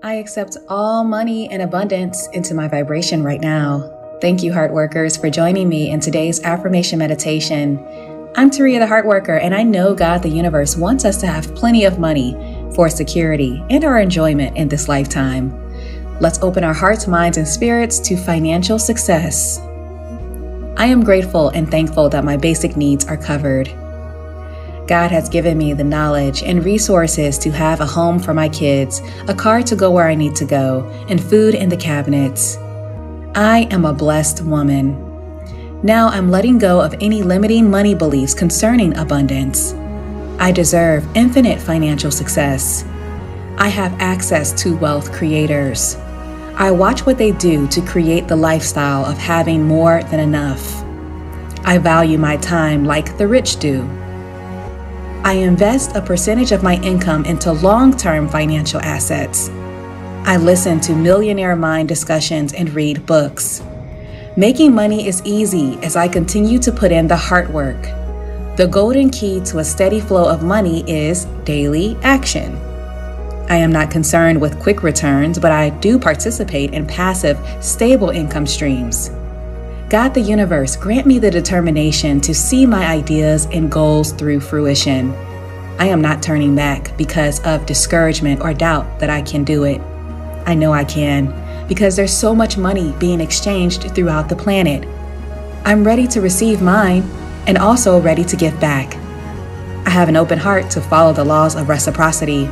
I accept all money and abundance into my vibration right now. Thank you, heart workers, for joining me in today's affirmation meditation. I'm Teria the Heart Worker, and I know God the universe wants us to have plenty of money for security and our enjoyment in this lifetime. Let's open our hearts, minds, and spirits to financial success. I am grateful and thankful that my basic needs are covered. God has given me the knowledge and resources to have a home for my kids, a car to go where I need to go, and food in the cabinets. I am a blessed woman. Now I'm letting go of any limiting money beliefs concerning abundance. I deserve infinite financial success. I have access to wealth creators. I watch what they do to create the lifestyle of having more than enough. I value my time like the rich do. I invest a percentage of my income into long term financial assets. I listen to millionaire mind discussions and read books. Making money is easy as I continue to put in the hard work. The golden key to a steady flow of money is daily action. I am not concerned with quick returns, but I do participate in passive, stable income streams. God the universe, grant me the determination to see my ideas and goals through fruition. I am not turning back because of discouragement or doubt that I can do it. I know I can because there's so much money being exchanged throughout the planet. I'm ready to receive mine and also ready to give back. I have an open heart to follow the laws of reciprocity.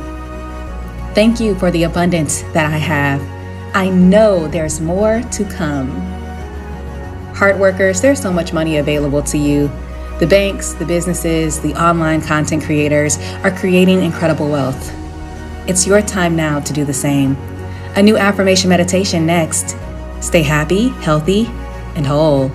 Thank you for the abundance that I have. I know there's more to come. Heart workers, there's so much money available to you. The banks, the businesses, the online content creators are creating incredible wealth. It's your time now to do the same. A new affirmation meditation next. Stay happy, healthy, and whole.